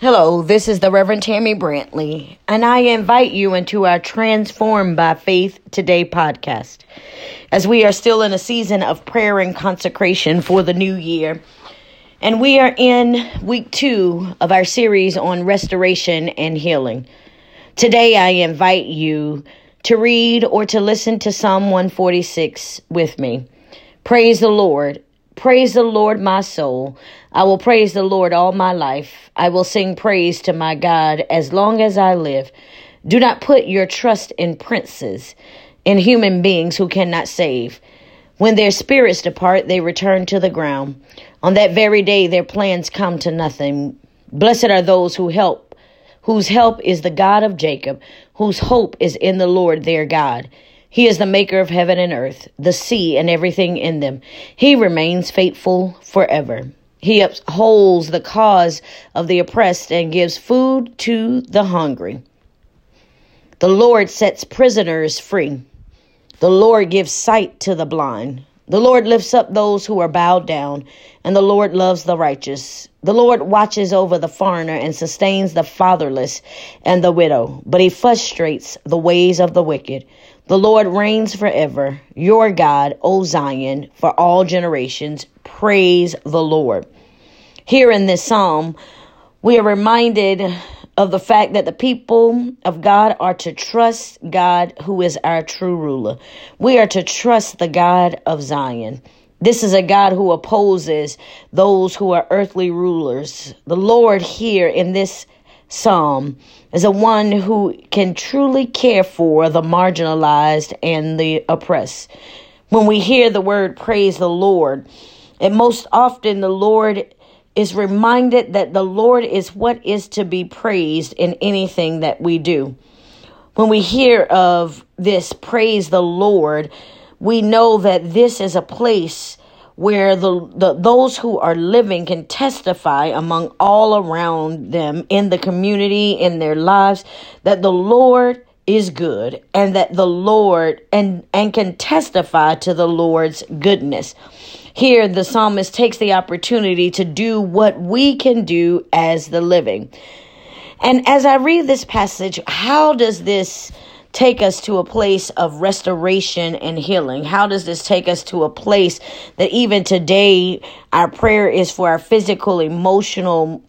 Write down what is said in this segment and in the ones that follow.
Hello, this is the Reverend Tammi Brantley, and I invite you into our Transformed by Faith Today podcast. As we are still in a season of prayer and consecration for the new year, and we are in week two of our series on restoration and healing. Today, I invite you to read or to listen to Psalm 146 with me. Praise the Lord. Praise the Lord, my soul. I will praise the Lord all my life. I will sing praise to my God as long as I live. Do not put your trust in princes, in human beings who cannot save. When their spirits depart, they return to the ground. On that very day, their plans come to nothing. Blessed are those who help, whose help is the God of Jacob, whose hope is in the Lord their God. He is the maker of heaven and earth, the sea and everything in them. He remains faithful forever. He upholds the cause of the oppressed and gives food to the hungry. The Lord sets prisoners free. The Lord gives sight to the blind. The Lord lifts up those who are bowed down, and the Lord loves the righteous. The Lord watches over the foreigner and sustains the fatherless and the widow, but he frustrates the ways of the wicked. The Lord reigns forever. Your God, O Zion, for all generations. Praise the Lord. Here in this psalm, we are reminded of the fact that the people of God are to trust God, who is our true ruler. We are to trust the God of Zion. This is a God who opposes those who are earthly rulers. The Lord here in this psalm is a one who can truly care for the marginalized and the oppressed. When we hear the word praise the Lord, and most often the Lord is reminded that the Lord is what is to be praised in anything that we do. When we hear of this praise the Lord, we know that this is a place where the, the those who are living can testify among all around them in the community in their lives that the Lord is good and that the Lord and and can testify to the Lord's goodness. Here the psalmist takes the opportunity to do what we can do as the living. And as I read this passage, how does this take us to a place of restoration and healing? How does this take us to a place that even today our prayer is for our physical, emotional,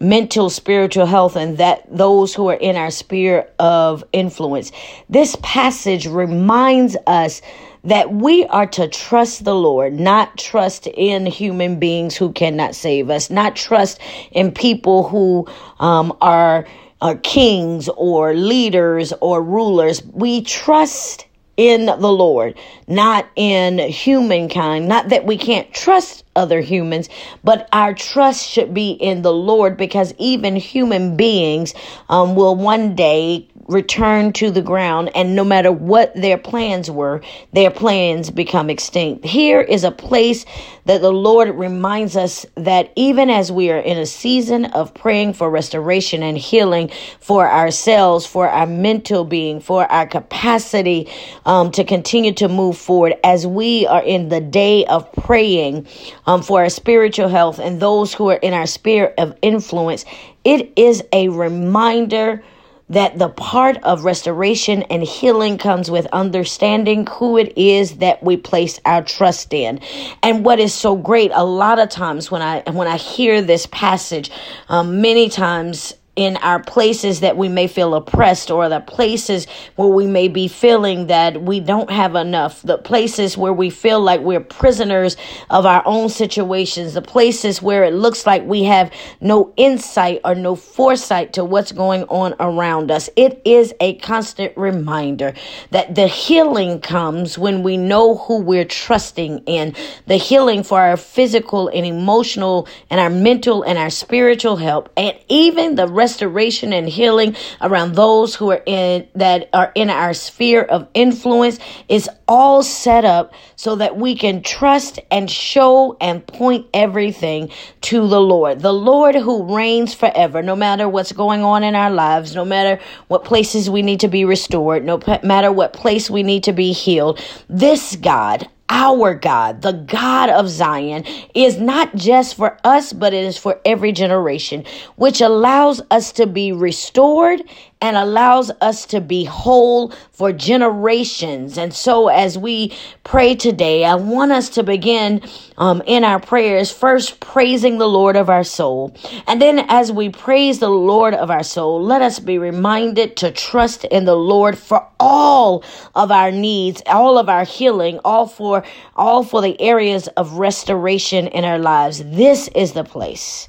mental, spiritual health, and that those who are in our sphere of influence? This passage reminds us that we are to trust the Lord, not trust in human beings who cannot save us, not trust in people who um, are uh, kings or leaders or rulers. We trust in the Lord, not in humankind. Not that we can't trust other humans, but our trust should be in the Lord because even human beings um, will one day return to the ground, and no matter what their plans were, their plans become extinct. Here is a place that the Lord reminds us that even as we are in a season of praying for restoration and healing for ourselves, for our mental being, for our capacity um, to continue to move forward, as we are in the day of praying um, for our spiritual health and those who are in our sphere of influence, it is a reminder that the part of restoration and healing comes with understanding who it is that we place our trust in. And what is so great, a lot of times when I when I hear this passage, um, many times in our places that we may feel oppressed or the places where we may be feeling that we don't have enough, the places where we feel like we're prisoners of our own situations, the places where it looks like we have no insight or no foresight to what's going on around us. It is a constant reminder that the healing comes when we know who we're trusting in. The healing for our physical and emotional and our mental and our spiritual help and even the rest restoration and healing around those who are in that are in our sphere of influence is all set up so that we can trust and show and point everything to the Lord. The Lord who reigns forever, no matter what's going on in our lives, no matter what places we need to be restored, no matter what place we need to be healed. This God our God, the God of Zion, is not just for us, but it is for every generation, which allows us to be restored and allows us to be whole for generations. And so, as we pray today, I want us to begin um, in our prayers first praising the Lord of our soul. And then, as we praise the Lord of our soul, let us be reminded to trust in the Lord for all of our needs, all of our healing, all for all for the areas of restoration in our lives. This is the place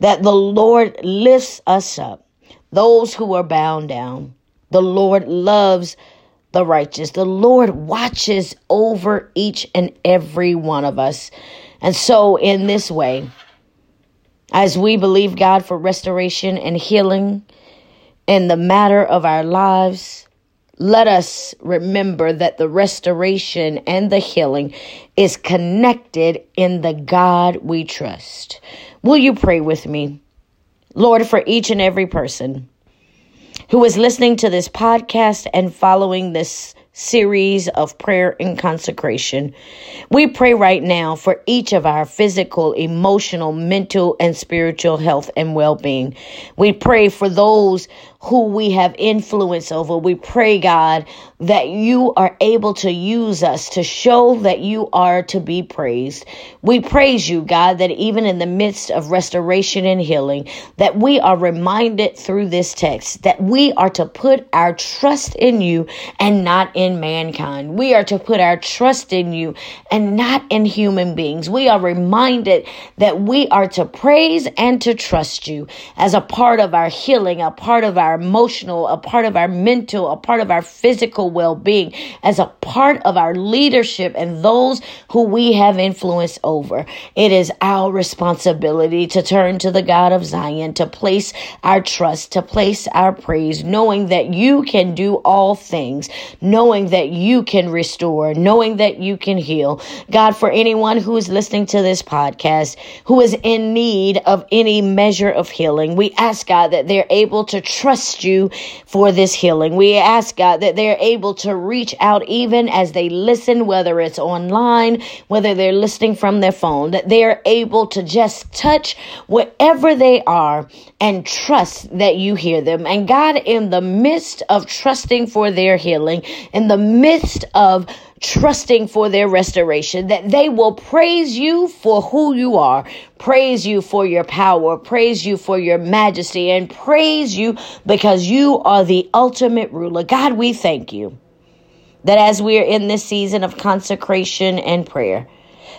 that the Lord lifts us up those who are bound down. The Lord loves the righteous. The Lord watches over each and every one of us. And so, in this way, as we believe God for restoration and healing in the matter of our lives, let us remember that the restoration and the healing is connected in the God we trust. Will you pray with me? Lord, for each and every person who is listening to this podcast and following this series of prayer and consecration. We pray right now for each of our physical, emotional, mental, and spiritual health and well being. We pray for those who we have influence over. We pray, God, that you are able to use us to show that you are to be praised. We praise you, God, that even in the midst of restoration and healing, that we are reminded through this text that we are to put our trust in you and not in mankind. We are to put our trust in you and not in human beings. We are reminded that we are to praise and to trust you as a part of our healing, a part of our our emotional, a part of our mental, a part of our physical well being, as a part of our leadership and those who we have influence over. It is our responsibility to turn to the God of Zion, to place our trust, to place our praise, knowing that you can do all things, knowing that you can restore, knowing that you can heal. God, for anyone who is listening to this podcast who is in need of any measure of healing, we ask God that they're able to trust you for this healing. We ask God that they're able to reach out even as they listen, whether it's online, whether they're listening from their phone, that they're able to just touch wherever they are and trust that you hear them. And God, in the midst of trusting for their healing, in the midst of trusting for their restoration, that they will praise you for who you are, praise you for your power, praise you for your majesty, and praise you because you are the ultimate ruler. God, we thank you that as we are in this season of consecration and prayer,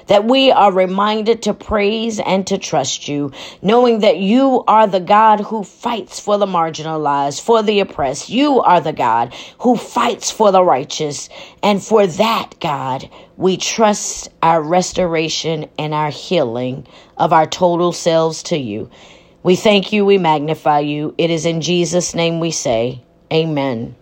that we are reminded to praise and to trust you, knowing that you are the God who fights for the marginalized, for the oppressed. You are the God who fights for the righteous. And for that, God, we trust our restoration and our healing of our total selves to you. We thank you, we magnify you. It is in Jesus' name we say, Amen.